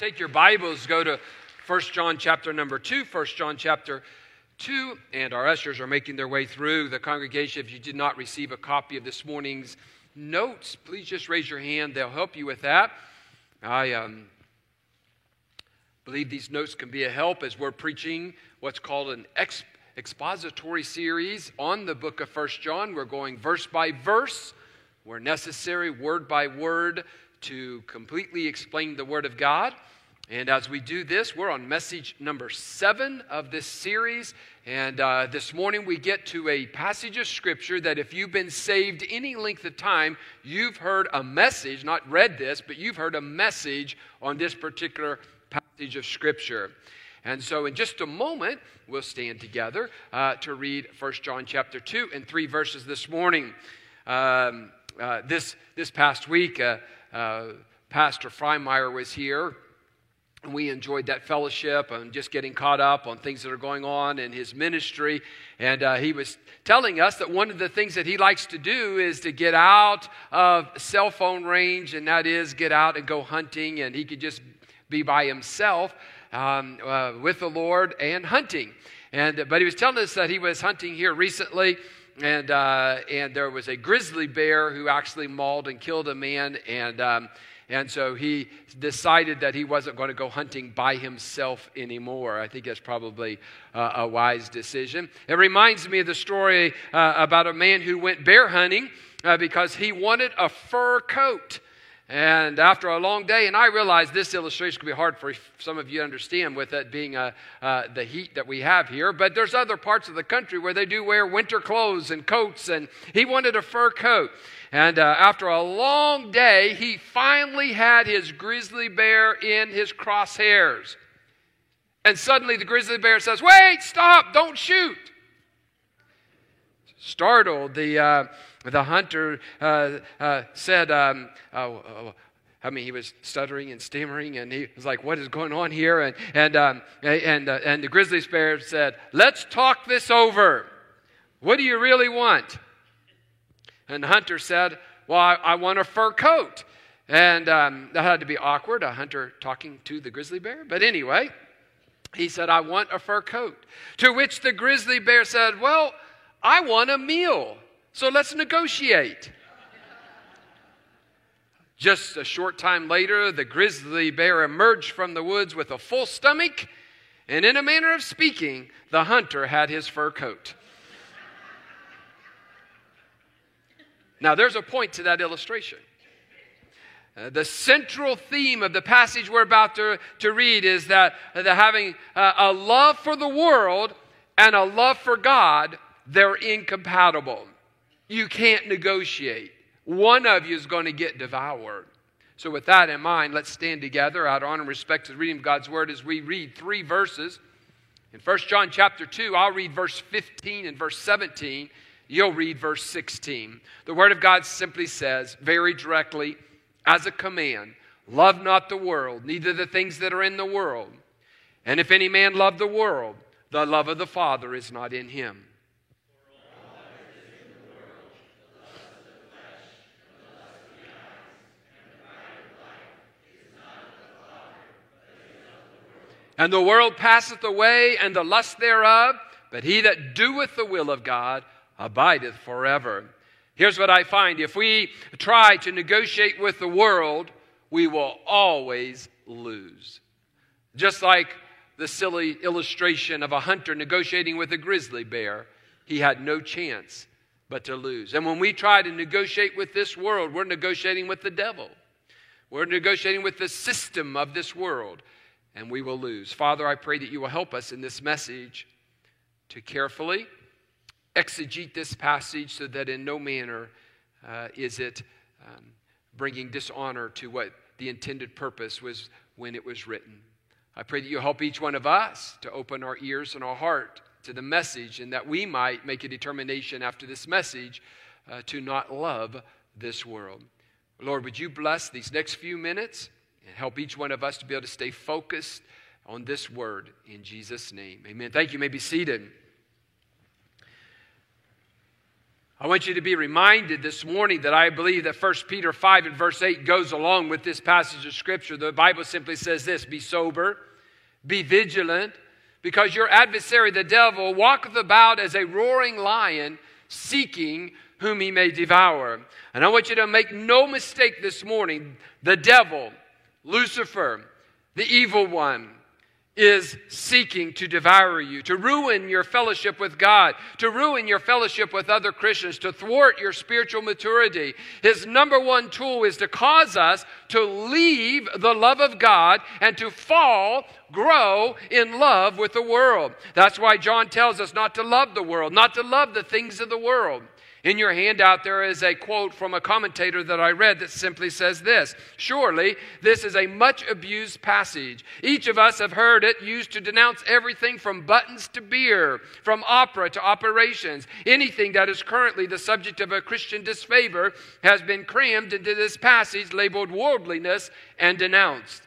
Take your Bibles, go to 1 John chapter number 2, 1 John chapter 2, and our ushers are making their way through the congregation. If you did not receive a copy of this morning's notes, please just raise your hand. They'll help you with that. I um, believe these notes can be a help as we're preaching what's called an ex- expository series on the book of First John. We're going verse by verse, where necessary, word by word, to completely explain the Word of God. And as we do this, we're on message number seven of this series. And uh, this morning we get to a passage of Scripture that if you've been saved any length of time, you've heard a message, not read this, but you've heard a message on this particular passage of Scripture. And so, in just a moment, we'll stand together uh, to read 1 John chapter 2 and three verses this morning. Um, uh, this, this past week, uh, Pastor Freimeyer was here. And we enjoyed that fellowship and just getting caught up on things that are going on in his ministry. And uh, he was telling us that one of the things that he likes to do is to get out of cell phone range, and that is get out and go hunting. And he could just be by himself um, uh, with the Lord and hunting. And, but he was telling us that he was hunting here recently, and, uh, and there was a grizzly bear who actually mauled and killed a man. And, um, and so he decided that he wasn't going to go hunting by himself anymore. I think that's probably uh, a wise decision. It reminds me of the story uh, about a man who went bear hunting uh, because he wanted a fur coat. And after a long day, and I realize this illustration could be hard for some of you to understand with it being uh, uh, the heat that we have here, but there's other parts of the country where they do wear winter clothes and coats, and he wanted a fur coat. And uh, after a long day, he finally had his grizzly bear in his crosshairs. And suddenly the grizzly bear says, Wait, stop, don't shoot. Startled, the uh, the hunter uh, uh, said, um, uh, I mean, he was stuttering and stammering, and he was like, What is going on here? And, and, um, and, uh, and the grizzly bear said, Let's talk this over. What do you really want? And the hunter said, Well, I, I want a fur coat. And um, that had to be awkward, a hunter talking to the grizzly bear. But anyway, he said, I want a fur coat. To which the grizzly bear said, Well, I want a meal. So let's negotiate. Just a short time later, the grizzly bear emerged from the woods with a full stomach, and in a manner of speaking, the hunter had his fur coat. Now, there's a point to that illustration. Uh, the central theme of the passage we're about to, to read is that, uh, that having uh, a love for the world and a love for God, they're incompatible. You can't negotiate. One of you is going to get devoured. So, with that in mind, let's stand together out of honor and respect to the reading of God's word as we read three verses. In 1 John chapter 2, I'll read verse 15 and verse 17. You'll read verse 16. The word of God simply says, very directly, as a command, love not the world, neither the things that are in the world. And if any man love the world, the love of the Father is not in him. And the world passeth away, and the lust thereof, but he that doeth the will of God abideth forever. Here's what I find if we try to negotiate with the world, we will always lose. Just like the silly illustration of a hunter negotiating with a grizzly bear, he had no chance but to lose. And when we try to negotiate with this world, we're negotiating with the devil. We're negotiating with the system of this world and we will lose. Father, I pray that you will help us in this message to carefully exegete this passage so that in no manner uh, is it um, bringing dishonor to what the intended purpose was when it was written. I pray that you help each one of us to open our ears and our heart to the message and that we might make a determination after this message uh, to not love this world. Lord, would you bless these next few minutes and help each one of us to be able to stay focused on this word in Jesus' name. Amen. Thank you. you may be seated. I want you to be reminded this morning that I believe that 1 Peter 5 and verse 8 goes along with this passage of Scripture. The Bible simply says this Be sober, be vigilant, because your adversary, the devil, walketh about as a roaring lion, seeking whom he may devour. And I want you to make no mistake this morning the devil, Lucifer, the evil one, is seeking to devour you, to ruin your fellowship with God, to ruin your fellowship with other Christians, to thwart your spiritual maturity. His number one tool is to cause us to leave the love of God and to fall, grow in love with the world. That's why John tells us not to love the world, not to love the things of the world. In your handout, there is a quote from a commentator that I read that simply says this Surely this is a much abused passage. Each of us have heard it used to denounce everything from buttons to beer, from opera to operations. Anything that is currently the subject of a Christian disfavor has been crammed into this passage labeled worldliness and denounced.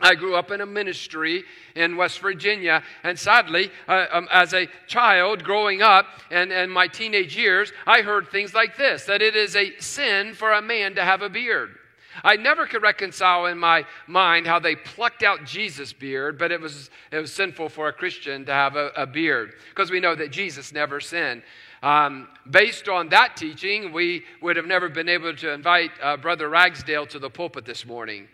I grew up in a ministry in West Virginia, and sadly, uh, um, as a child growing up and, and my teenage years, I heard things like this that it is a sin for a man to have a beard. I never could reconcile in my mind how they plucked out Jesus' beard, but it was, it was sinful for a Christian to have a, a beard because we know that Jesus never sinned. Um, based on that teaching, we would have never been able to invite uh, Brother Ragsdale to the pulpit this morning.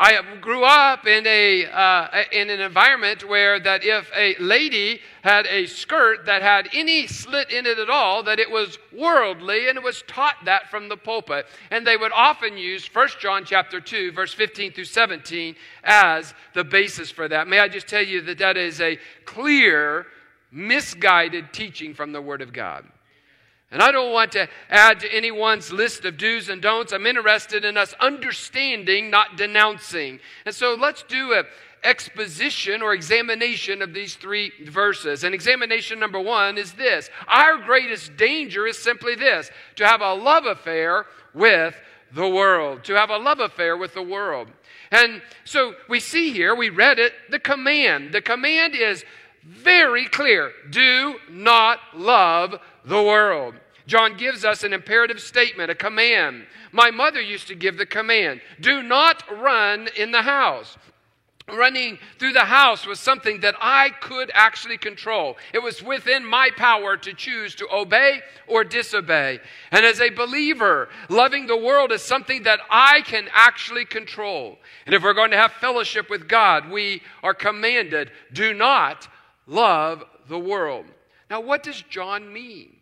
I grew up in, a, uh, in an environment where that if a lady had a skirt that had any slit in it at all, that it was worldly, and it was taught that from the pulpit. And they would often use 1 John chapter 2, verse 15 through 17 as the basis for that. May I just tell you that that is a clear, misguided teaching from the Word of God. And I don't want to add to anyone's list of do's and don'ts. I'm interested in us understanding, not denouncing. And so let's do a exposition or examination of these three verses. And examination number one is this Our greatest danger is simply this to have a love affair with the world. To have a love affair with the world. And so we see here, we read it, the command. The command is very clear do not love the world. John gives us an imperative statement, a command. My mother used to give the command do not run in the house. Running through the house was something that I could actually control. It was within my power to choose to obey or disobey. And as a believer, loving the world is something that I can actually control. And if we're going to have fellowship with God, we are commanded do not love the world. Now, what does John mean?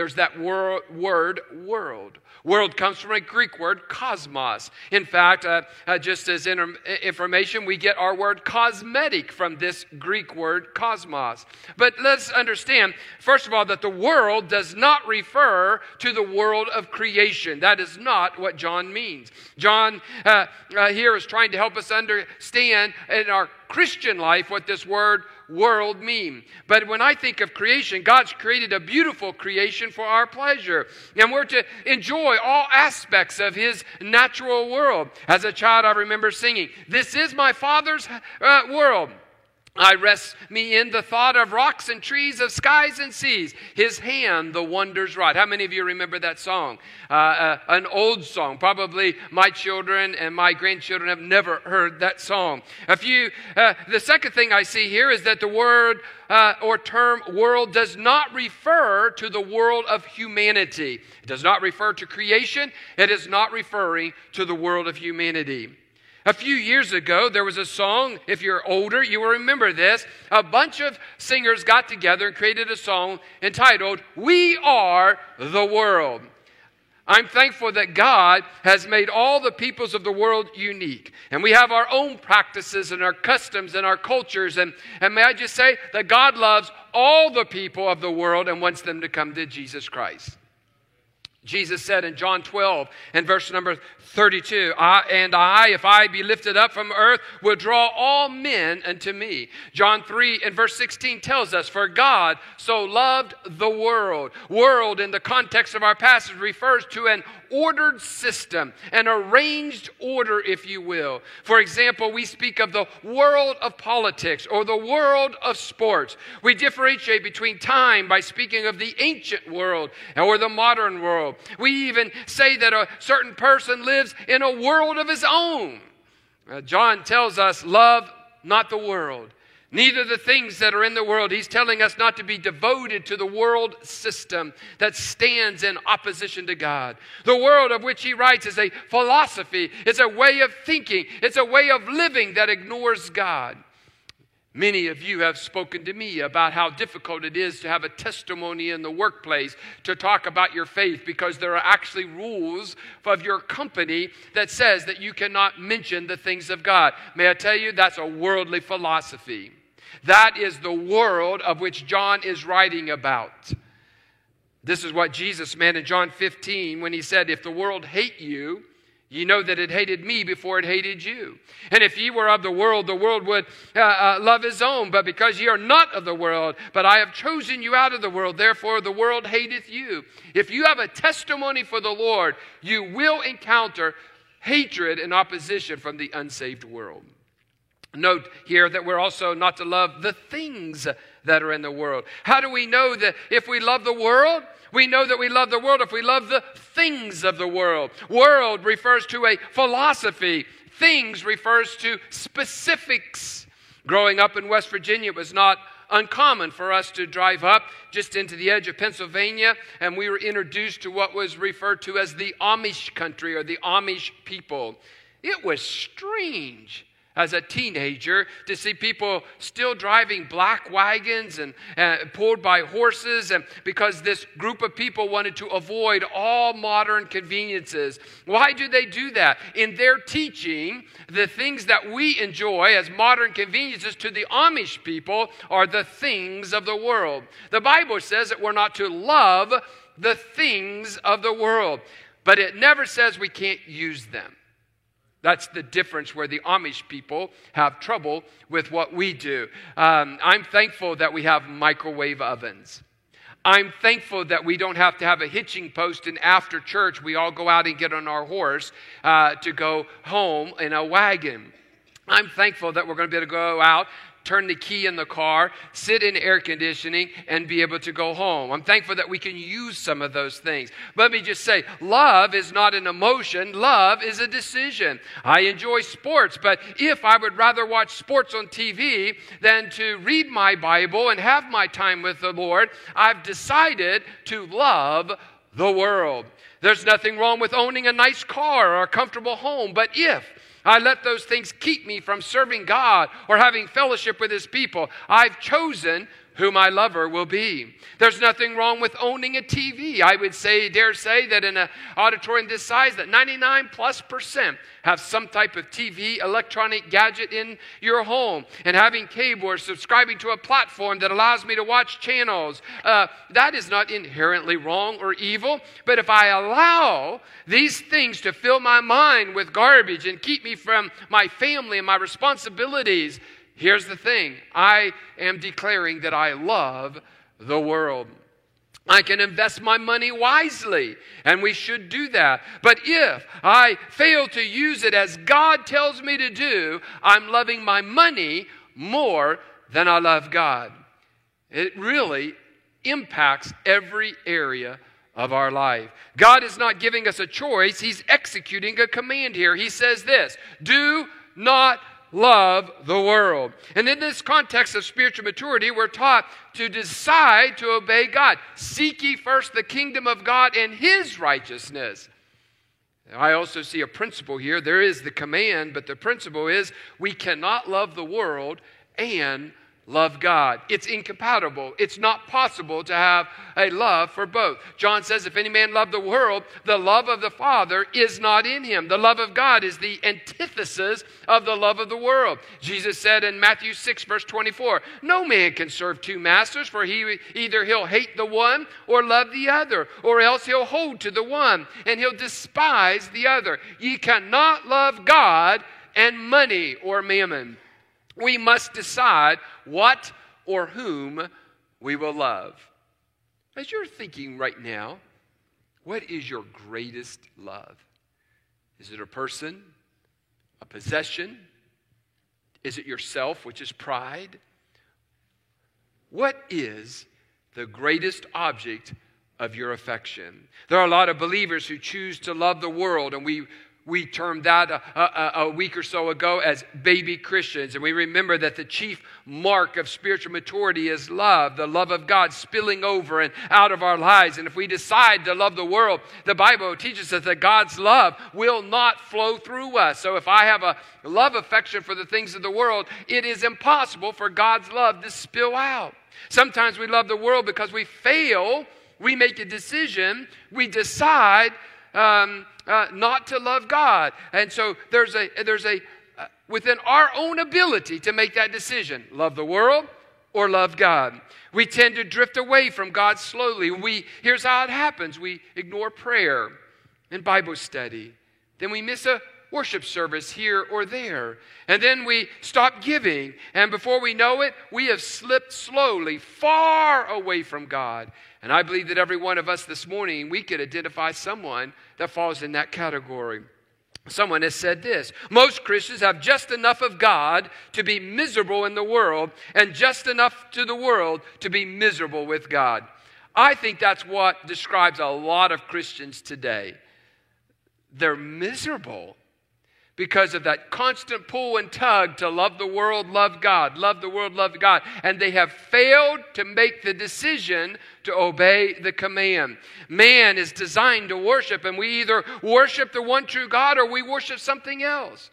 There's that wor- word world. World comes from a Greek word, cosmos. In fact, uh, uh, just as inter- information, we get our word cosmetic from this Greek word, cosmos. But let's understand, first of all, that the world does not refer to the world of creation. That is not what John means. John uh, uh here is trying to help us understand in our Christian life what this word world mean. But when I think of creation, God's created a beautiful creation for our pleasure. And we're to enjoy all aspects of His natural world. As a child, I remember singing, This is my Father's uh, world. I rest me in the thought of rocks and trees, of skies and seas. His hand, the wonders wrought. How many of you remember that song? Uh, uh, an old song. Probably my children and my grandchildren have never heard that song. A few. Uh, the second thing I see here is that the word uh, or term world does not refer to the world of humanity. It does not refer to creation. It is not referring to the world of humanity. A few years ago, there was a song. If you're older, you will remember this. A bunch of singers got together and created a song entitled, We Are the World. I'm thankful that God has made all the peoples of the world unique. And we have our own practices and our customs and our cultures. And, and may I just say that God loves all the people of the world and wants them to come to Jesus Christ. Jesus said in John 12 and verse number 32, I, and I, if I be lifted up from earth, will draw all men unto me. John 3 and verse 16 tells us, For God so loved the world. World, in the context of our passage, refers to an ordered system, an arranged order, if you will. For example, we speak of the world of politics or the world of sports. We differentiate between time by speaking of the ancient world or the modern world. We even say that a certain person lives in a world of his own. Uh, John tells us, Love not the world neither the things that are in the world. He's telling us not to be devoted to the world system that stands in opposition to God. The world of which he writes is a philosophy, it's a way of thinking, it's a way of living that ignores God. Many of you have spoken to me about how difficult it is to have a testimony in the workplace to talk about your faith because there are actually rules of your company that says that you cannot mention the things of God. May I tell you, that's a worldly philosophy. That is the world of which John is writing about. This is what Jesus meant in John 15 when he said, If the world hate you, ye know that it hated me before it hated you. And if ye were of the world, the world would uh, uh, love his own. But because ye are not of the world, but I have chosen you out of the world, therefore the world hateth you. If you have a testimony for the Lord, you will encounter hatred and opposition from the unsaved world. Note here that we're also not to love the things that are in the world. How do we know that if we love the world? We know that we love the world if we love the things of the world. World refers to a philosophy, things refers to specifics. Growing up in West Virginia, it was not uncommon for us to drive up just into the edge of Pennsylvania, and we were introduced to what was referred to as the Amish country or the Amish people. It was strange as a teenager to see people still driving black wagons and pulled by horses and because this group of people wanted to avoid all modern conveniences. Why do they do that? In their teaching the things that we enjoy as modern conveniences to the amish people are the things of the world. The bible says that we're not to love the things of the world but it never says we can't use them that's the difference where the Amish people have trouble with what we do. Um, I'm thankful that we have microwave ovens. I'm thankful that we don't have to have a hitching post, and after church, we all go out and get on our horse uh, to go home in a wagon. I'm thankful that we're going to be able to go out turn the key in the car, sit in air conditioning, and be able to go home. I'm thankful that we can use some of those things. Let me just say love is not an emotion, love is a decision. I enjoy sports, but if I would rather watch sports on TV than to read my Bible and have my time with the Lord, I've decided to love the world. There's nothing wrong with owning a nice car or a comfortable home, but if I let those things keep me from serving God or having fellowship with His people. I've chosen who my lover will be. There's nothing wrong with owning a TV. I would say, dare say, that in an auditorium this size, that 99 plus percent have some type of TV, electronic gadget in your home, and having cable or subscribing to a platform that allows me to watch channels. Uh, that is not inherently wrong or evil, but if I allow these things to fill my mind with garbage and keep me from my family and my responsibilities, Here's the thing I am declaring that I love the world. I can invest my money wisely, and we should do that. But if I fail to use it as God tells me to do, I'm loving my money more than I love God. It really impacts every area of our life. God is not giving us a choice, He's executing a command here. He says this Do not love the world. And in this context of spiritual maturity, we're taught to decide to obey God. Seek ye first the kingdom of God and his righteousness. I also see a principle here. There is the command, but the principle is we cannot love the world and love God. It's incompatible. It's not possible to have a love for both. John says, If any man love the world, the love of the Father is not in him. The love of God is the antithesis of the love of the world. Jesus said in Matthew 6, verse 24, No man can serve two masters, for he either he'll hate the one or love the other, or else he'll hold to the one and he'll despise the other. Ye cannot love God and money or mammon we must decide what or whom we will love. As you're thinking right now, what is your greatest love? Is it a person, a possession? Is it yourself, which is pride? What is the greatest object of your affection? There are a lot of believers who choose to love the world, and we we termed that a, a, a, week or so ago as baby Christians. And we remember that the chief mark of spiritual maturity is love, the love of God spilling over and out of our lives. And if we decide to love the world, the Bible teaches us that God's love will not flow through us. So if I have a love affection for the things of the world, it is impossible for God's love to spill out. Sometimes we love the world because we fail. We make a decision. We decide um, uh, not to love God. And so there's a, there's a, uh, within our own ability to make that decision love the world or love God. We tend to drift away from God slowly. We, here's how it happens we ignore prayer and Bible study. Then we miss a worship service here or there. And then we stop giving. And before we know it, we have slipped slowly far away from God. And I believe that every one of us this morning, we could identify someone that falls in that category. Someone has said this Most Christians have just enough of God to be miserable in the world, and just enough to the world to be miserable with God. I think that's what describes a lot of Christians today. They're miserable because of that constant pull and tug to love the world, love God, love the world, love God. And they have failed to make the decision to obey the command. Man is designed to worship, and we either worship the one true God or we worship something else.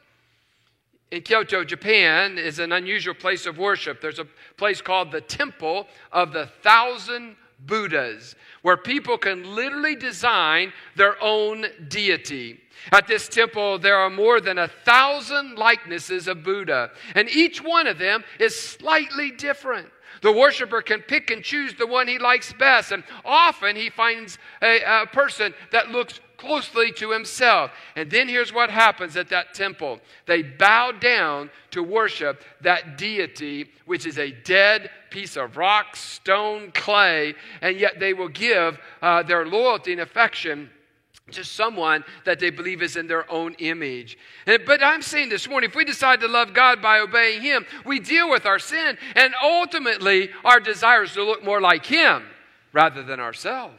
In Kyoto, Japan, is an unusual place of worship. There's a place called the Temple of the Thousand Buddhas, where people can literally design their own deity. At this temple, there are more than a thousand likenesses of Buddha, and each one of them is slightly different. The worshiper can pick and choose the one he likes best, and often he finds a, a, person that looks closely to himself. And then here's what happens at that temple they bow down to worship that deity, which is a dead piece of rock, stone, clay, and yet they will give uh, their loyalty and affection to someone that they believe is in their own image. And, but I'm saying this morning, if we decide to love God by obeying Him, we deal with our sin, and ultimately our desires to look more like Him rather than ourselves.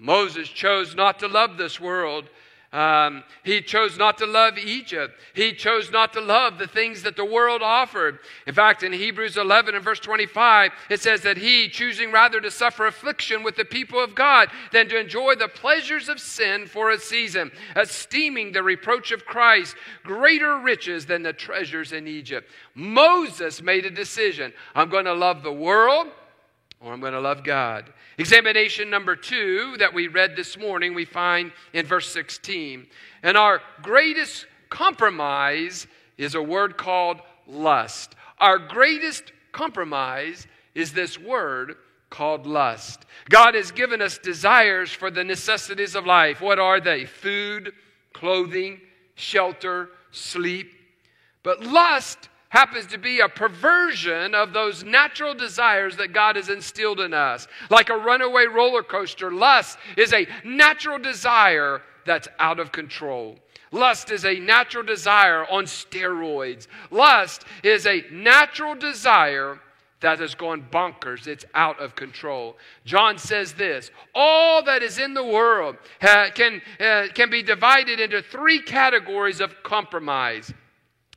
Moses chose not to love this world um, he chose not to love Egypt. He chose not to love the things that the world offered. In fact, in Hebrews 11 and verse 25, it says that he, choosing rather to suffer affliction with the people of God than to enjoy the pleasures of sin for a season, esteeming the reproach of Christ greater riches than the treasures in Egypt. Moses made a decision I'm going to love the world or I'm going to love God. Examination number two that we read this morning, we find in verse 16. And our greatest compromise is a word called lust. Our greatest compromise is this word called lust. God has given us desires for the necessities of life. What are they? Food, clothing, shelter, sleep. But lust happens to be a perversion of those natural desires that God has instilled in us. Like a runaway roller coaster, lust is a natural desire that's out of control. Lust is a natural desire on steroids. Lust is a natural desire that has gone bonkers. It's out of control. John says this all that is in the world can, uh, can be divided into three categories of compromise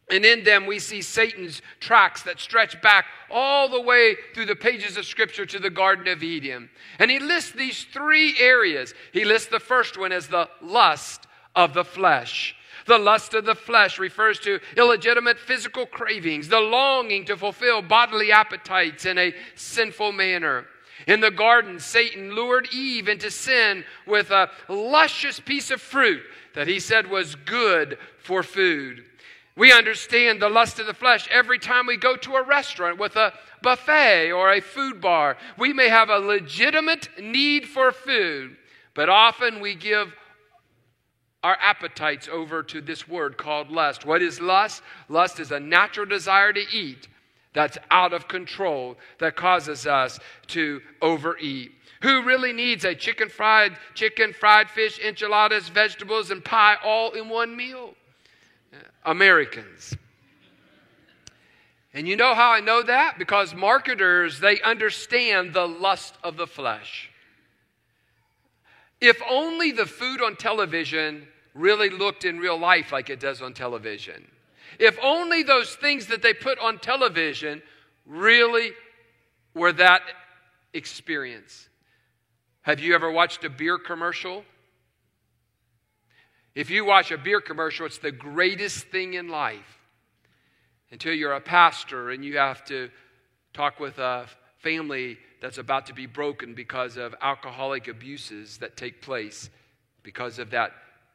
and in them, we see Satan's tracks that stretch back all the way through the pages of Scripture to the Garden of Eden. And he lists these three areas. He lists the first one as the lust of the flesh. The lust of the flesh refers to illegitimate physical cravings, the longing to fulfill bodily appetites in a sinful manner. In the garden, Satan lured Eve into sin with a luscious piece of fruit that he said was good for food. We understand the lust of the flesh every time we go to a restaurant with a buffet or a food bar. We may have a legitimate need for food, but often we give our appetites over to this word called lust. What is lust? Lust is a natural desire to eat that's out of control that causes us to overeat. Who really needs a chicken fried chicken, fried fish, enchiladas, vegetables, and pie all in one meal? Americans. And you know how I know that? Because marketers, they understand the lust of the flesh. If only the food on television really looked in real life like it does on television. If only those things that they put on television really were that experience. Have you ever watched a beer commercial? If you watch a beer commercial, it's the greatest thing in life until you're a pastor and you have to talk with a family that's about to be broken because of alcoholic abuses that take place because of that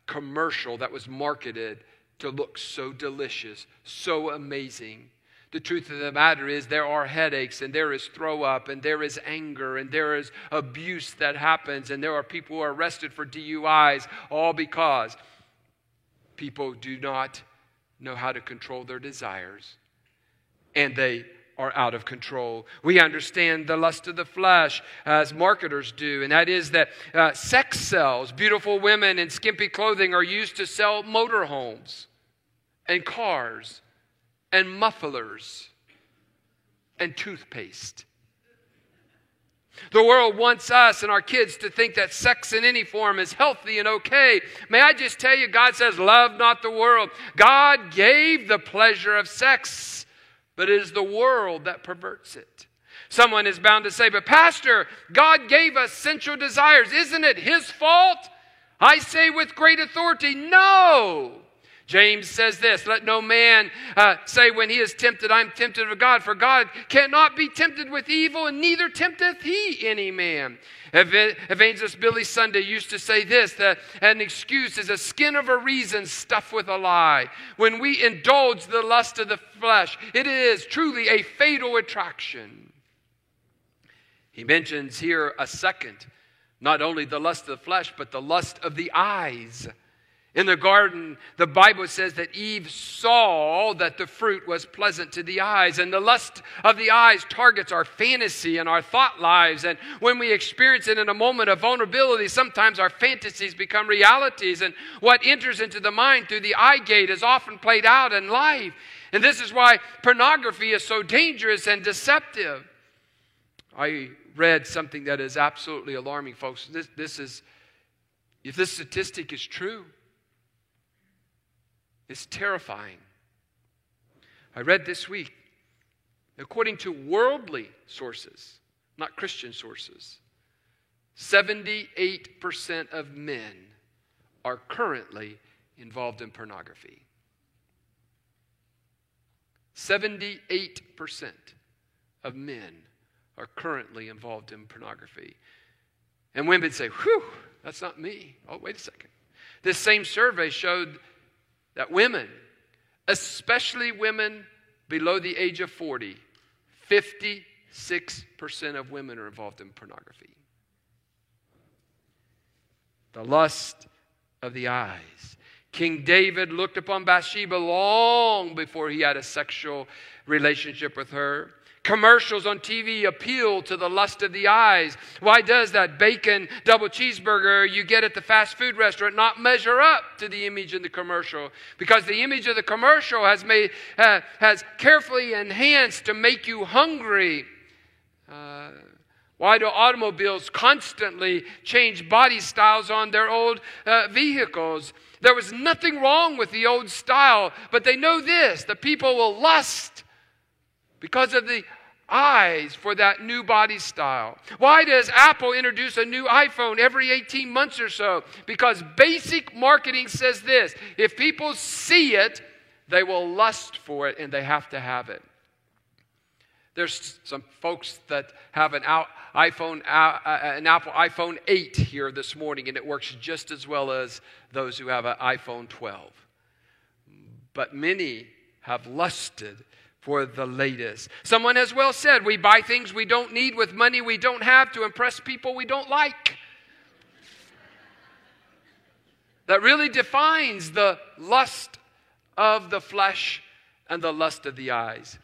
commercial that was marketed to look so delicious, so amazing. The truth of the matter is, there are headaches, and there is throw up, and there is anger, and there is abuse that happens, and there are people who are arrested for DUIs, all because people do not know how to control their desires, and they are out of control. We understand the lust of the flesh as marketers do, and that is that uh, sex sells. Beautiful women in skimpy clothing are used to sell motorhomes and cars and mufflers and toothpaste. The world wants us and our kids to think that sex in any form is healthy and okay. May I just tell you, God says, Love not the world. God gave the pleasure of sex but it is the world that perverts it. Someone is bound to say, But, Pastor, God gave us sensual desires. Isn't it His fault? I say with great authority, No. James says this Let no man uh, say when he is tempted, I'm tempted of God, for God cannot be tempted with evil, and neither tempteth he any man. Evangelist Billy Sunday used to say this that an excuse is a skin of a reason stuffed with a lie. When we indulge the lust of the flesh, it is truly a fatal attraction. He mentions here a second, not only the lust of the flesh, but the lust of the eyes. In the garden, the Bible says that Eve saw that the fruit was pleasant to the eyes, and the lust of the eyes targets our fantasy and our thought lives. And when we experience it in a moment of vulnerability, sometimes our fantasies become realities, and what enters into the mind through the eye gate is often played out in life. And this is why pornography is so dangerous and deceptive. I read something that is absolutely alarming, folks. This, this is, if this statistic is true, is terrifying. I read this week, according to worldly sources, not Christian sources, 78% of men are currently involved in pornography. 78% of men are currently involved in pornography. And women say, whew, that's not me. Oh, wait a second. This same survey showed that women, especially women below the age of 40, 56% of women are involved in pornography. The lust of the eyes. King David looked upon Bathsheba long before he had a sexual relationship with her. Commercials on TV appeal to the lust of the eyes. Why does that bacon double cheeseburger you get at the fast food restaurant not measure up to the image in the commercial? Because the image of the commercial has, made, uh, has carefully enhanced to make you hungry. Uh, why do automobiles constantly change body styles on their old uh, vehicles? There was nothing wrong with the old style, but they know this the people will lust because of the eyes for that new body style? Why does Apple introduce a new iPhone every 18 months or so? Because basic marketing says this if people see it, they will lust for it and they have to have it. There's some folks that have an iPhone, uh, uh, an Apple iPhone 8 here this morning, and it works just as well as those who have an iPhone 12. But many have lusted for the latest. Someone has well said, We buy things we don't need with money we don't have to impress people we don't like. that really defines the lust of the flesh and the lust of the eyes.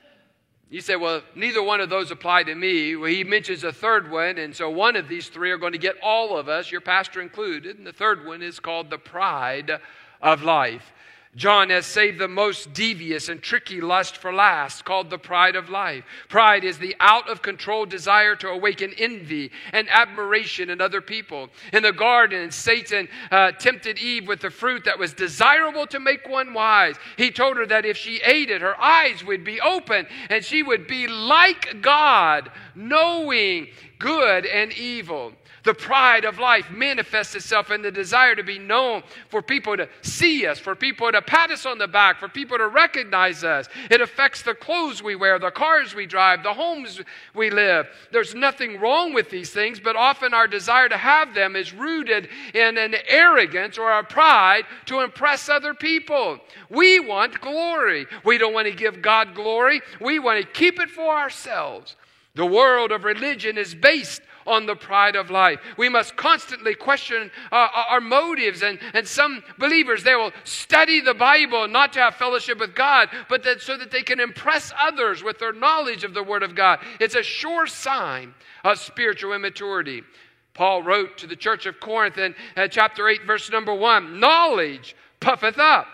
You say, well, neither one of those apply to me. Well, he mentions a third one, and so one of these three are going to get all of us, your pastor included. And the third one is called the pride of life. John has saved the most devious and tricky lust for last, called the pride of life. Pride is the out of control desire to awaken envy and admiration in other people. In the garden, Satan uh, tempted Eve with the fruit that was desirable to make one wise. He told her that if she ate it, her eyes would be open and she would be like God, knowing good and evil. The pride of life manifests itself in the desire to be known, for people to see us, for people to pat us on the back, for people to recognize us. It affects the clothes we wear, the cars we drive, the homes we live. There's nothing wrong with these things, but often our desire to have them is rooted in an arrogance or a pride to impress other people. We want glory. We don't want to give God glory, we want to keep it for ourselves. The world of religion is based on the pride of life. We must constantly question uh, our motives. And, and some believers, they will study the Bible not to have fellowship with God, but that, so that they can impress others with their knowledge of the Word of God. It's a sure sign of spiritual immaturity. Paul wrote to the church of Corinth in uh, chapter 8, verse number 1 Knowledge puffeth up,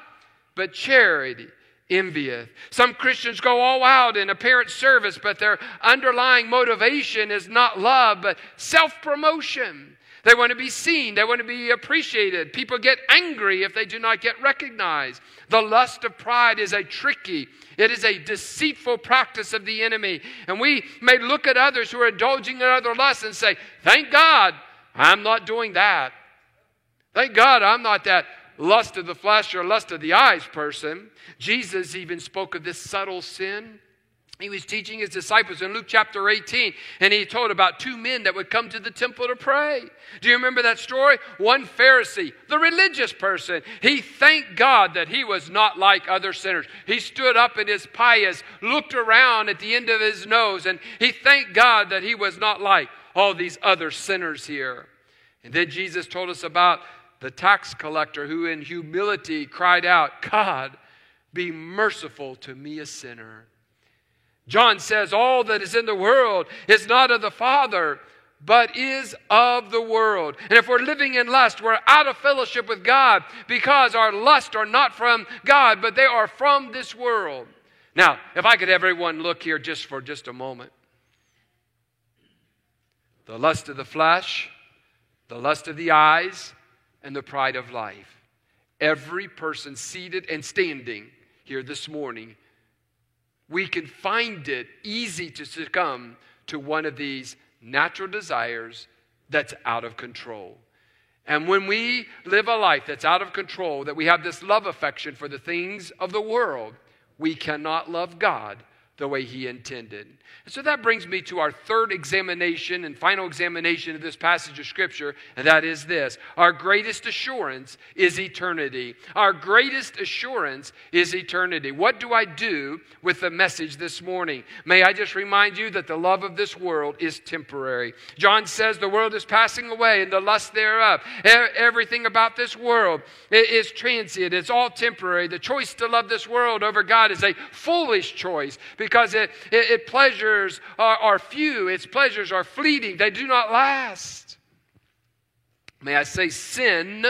but charity envieth. Some Christians go all out in apparent service, but their underlying motivation is not love, but self promotion. They want to be seen. They want to be appreciated. People get angry if they do not get recognized. The lust of pride is a tricky, it is a deceitful practice of the enemy. And we may look at others who are indulging in other lusts and say, Thank God I'm not doing that. Thank God I'm not that lust of the flesh or lust of the eyes person. Jesus even spoke of this subtle sin. He was teaching his disciples in Luke chapter 18, and he told about two men that would come to the temple to pray. Do you remember that story? One Pharisee, the religious person, he thanked God that he was not like other sinners. He stood up in his pious, looked around at the end of his nose, and he thanked God that he was not like all these other sinners here. And then Jesus told us about the tax collector who in humility cried out, God, be merciful to me, a sinner. John says, All that is in the world is not of the Father, but is of the world. And if we're living in lust, we're out of fellowship with God because our lusts are not from God, but they are from this world. Now, if I could everyone look here just for just a moment. The lust of the flesh, the lust of the eyes, and the pride of life. Every person seated and standing here this morning, we can find it easy to succumb to one of these natural desires that's out of control. And when we live a life that's out of control, that we have this love affection for the things of the world, we cannot love God the way He intended. And so that brings me to our third examination and final examination of this passage of Scripture, and that is this Our greatest assurance is eternity. Our greatest assurance is eternity. What do I do with the message this morning? May I just remind you that the love of this world is temporary. John says the world is passing away and the lust thereof. Everything about this world is transient, it's all temporary. The choice to love this world over God is a foolish choice because it, it, it pleasures pleasures are, are few, its pleasures are fleeting, they do not last. May I say, sin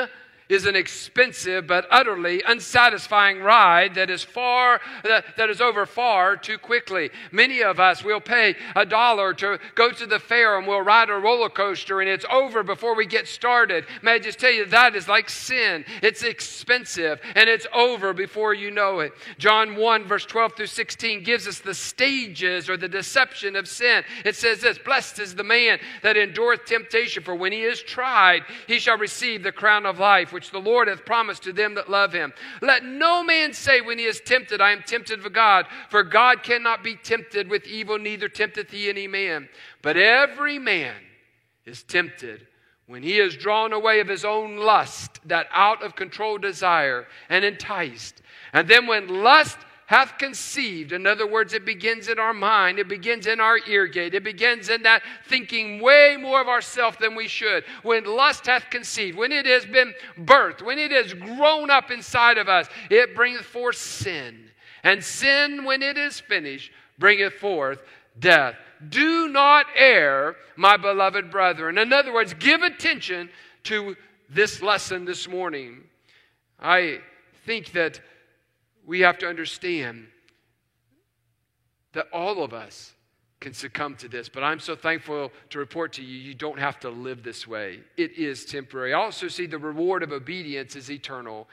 is an expensive but utterly unsatisfying ride that is far that, that is over far too quickly. Many of us will pay a dollar to go to the fair and we'll ride a roller coaster and it's over before we get started. May I just tell you that is like sin. It's expensive and it's over before you know it. John 1 verse 12 through 16 gives us the stages or the deception of sin. It says this, blessed is the man that endureth temptation for when he is tried he shall receive the crown of life which the Lord hath promised to them that love him. Let no man say when he is tempted, I am tempted of God, for God cannot be tempted with evil, neither tempteth he any man. But every man is tempted when he is drawn away of his own lust, that out of control desire, and enticed. And then when lust hath conceived. In other words, it begins in our mind, it begins in our ear gate, it begins in that thinking way more of ourselves than we should. When lust hath conceived, when it has been birthed, when it has grown up inside of us, it bringeth forth sin. And sin, when it is finished, bringeth forth death. Do not err, my beloved brethren. In other words, give attention to this lesson this morning. I think that we have to understand that all of us can succumb to this. But I'm so thankful to report to you, you don't have to live this way. It is temporary. I also see the reward of obedience is eternal.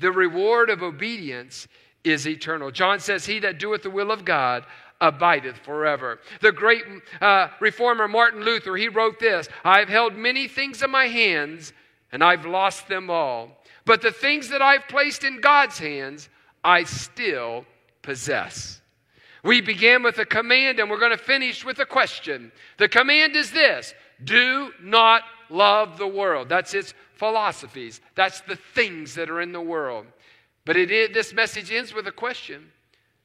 The reward of obedience is eternal. John says, He that doeth the will of God abideth forever. The great uh, reformer Martin Luther, he wrote this I've held many things in my hands, and I've lost them all. But the things that I've placed in God's hands, I still possess. We began with a command and we're going to finish with a question. The command is this do not love the world. That's its philosophies, that's the things that are in the world. But it is, this message ends with a question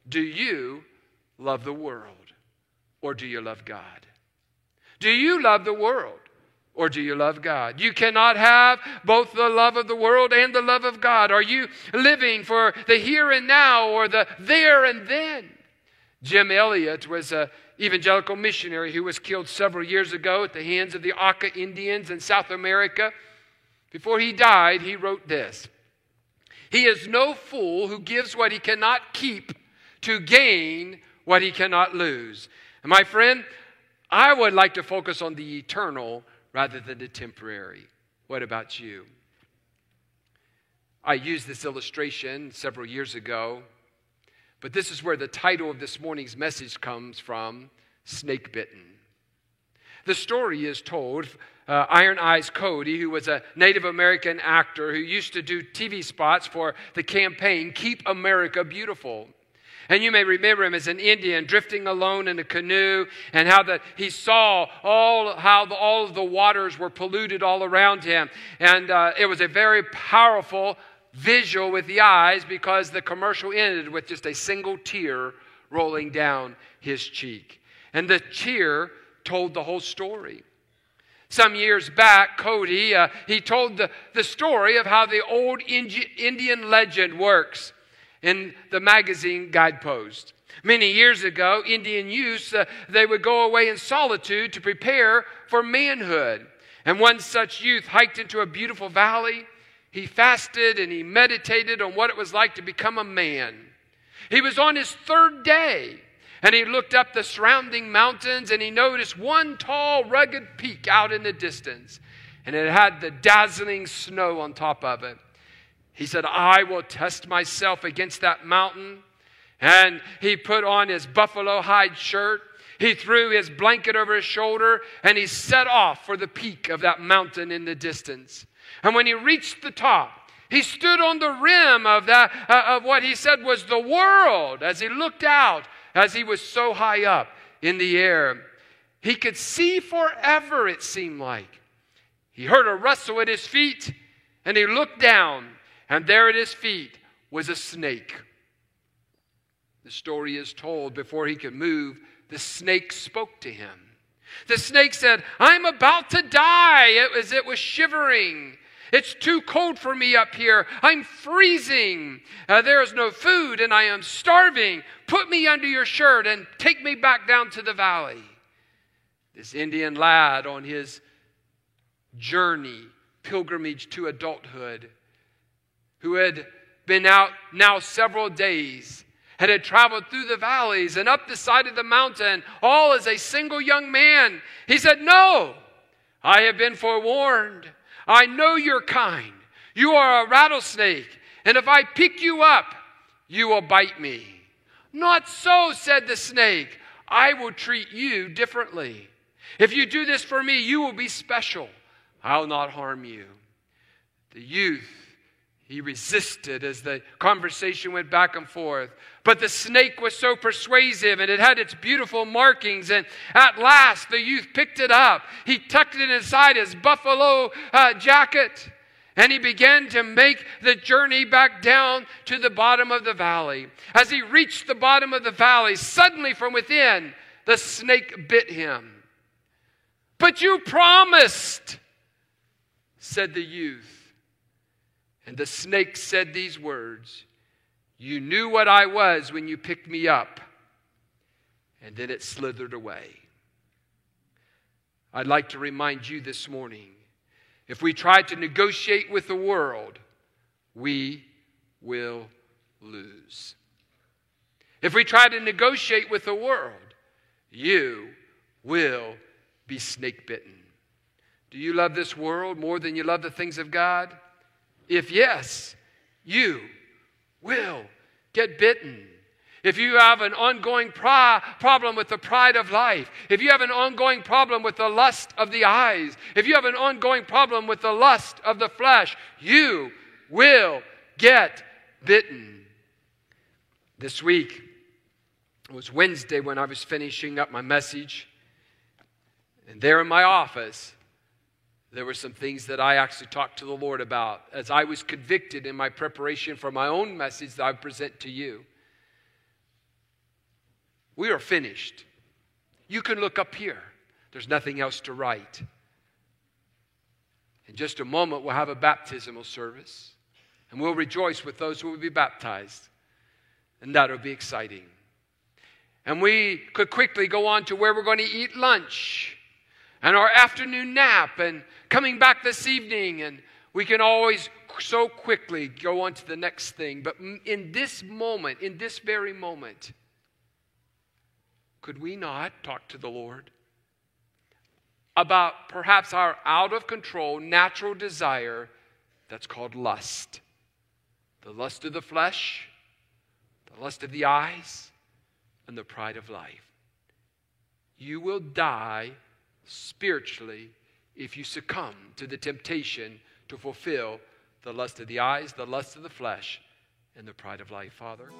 Do you love the world or do you love God? Do you love the world? Or do you love God? You cannot have both the love of the world and the love of God. Are you living for the here and now or the there and then? Jim Elliot was an evangelical missionary who was killed several years ago at the hands of the Auca Indians in South America. Before he died, he wrote this He is no fool who gives what he cannot keep to gain what he cannot lose. And my friend, I would like to focus on the eternal rather than the temporary. What about you? I used this illustration several years ago, but this is where the title of this morning's message comes from Snake Bitten. The story is told. Uh, Iron Eyes Cody, who was a Native American actor who used to do TV spots for the campaign Keep America Beautiful. And you may remember him as an Indian drifting alone in a canoe, and how that he saw all how the, all of the waters were polluted all around him, and uh, it was a very powerful visual with the eyes because the commercial ended with just a single tear rolling down his cheek, and the tear told the whole story. Some years back, Cody uh, he told the, the story of how the old Indian legend works in the magazine Guidepost. Many years ago, Indian youths, uh, they would go away in solitude to prepare for manhood. And one such youth hiked into a beautiful valley. He fasted and he meditated on what it was like to become a man. He was on his third day and he looked up the surrounding mountains and he noticed one tall, rugged peak out in the distance. And it had the dazzling snow on top of it. He said, I will test myself against that mountain. And he put on his buffalo hide shirt. He threw his blanket over his shoulder and he set off for the peak of that mountain in the distance. And when he reached the top, he stood on the rim of, that, uh, of what he said was the world as he looked out, as he was so high up in the air. He could see forever, it seemed like. He heard a rustle at his feet and he looked down and there at his feet was a snake. The story is told before he could move, the snake spoke to him. The snake said, I'm about to die as it was shivering. It's too cold for me up here. I'm freezing. Uh, there is no food and I am starving. Put me under your shirt and take me back down to the valley. This Indian lad on his journey pilgrimage to adulthood, who had been out now several days and had traveled through the valleys and up the side of the mountain, all as a single young man. He said, No, I have been forewarned. I know your kind. You are a rattlesnake, and if I pick you up, you will bite me. Not so, said the snake. I will treat you differently. If you do this for me, you will be special. I'll not harm you. The youth, he resisted as the conversation went back and forth. But the snake was so persuasive and it had its beautiful markings. And at last, the youth picked it up. He tucked it inside his buffalo uh, jacket. And he began to make the journey back down to the bottom of the valley. As he reached the bottom of the valley, suddenly from within, the snake bit him. But you promised, said the youth. And the snake said these words You knew what I was when you picked me up. And then it slithered away. I'd like to remind you this morning if we try to negotiate with the world, we will lose. If we try to negotiate with the world, you will be snake bitten. Do you love this world more than you love the things of God? If yes, you will get bitten. If you have an ongoing pro- problem with the pride of life, if you have an ongoing problem with the lust of the eyes, if you have an ongoing problem with the lust of the flesh, you will get bitten. This week, it was Wednesday when I was finishing up my message. And there in my office, there were some things that I actually talked to the Lord about as I was convicted in my preparation for my own message that I present to you. We are finished. You can look up here. There's nothing else to write. In just a moment, we'll have a baptismal service, and we'll rejoice with those who will be baptized. And that'll be exciting. And we could quickly go on to where we're going to eat lunch and our afternoon nap and coming back this evening. And we can always so quickly go on to the next thing. But in this moment, in this very moment, could we not talk to the Lord about perhaps our out of control natural desire that's called lust? The lust of the flesh, the lust of the eyes, and the pride of life. You will die spiritually if you succumb to the temptation to fulfill the lust of the eyes, the lust of the flesh, and the pride of life, Father.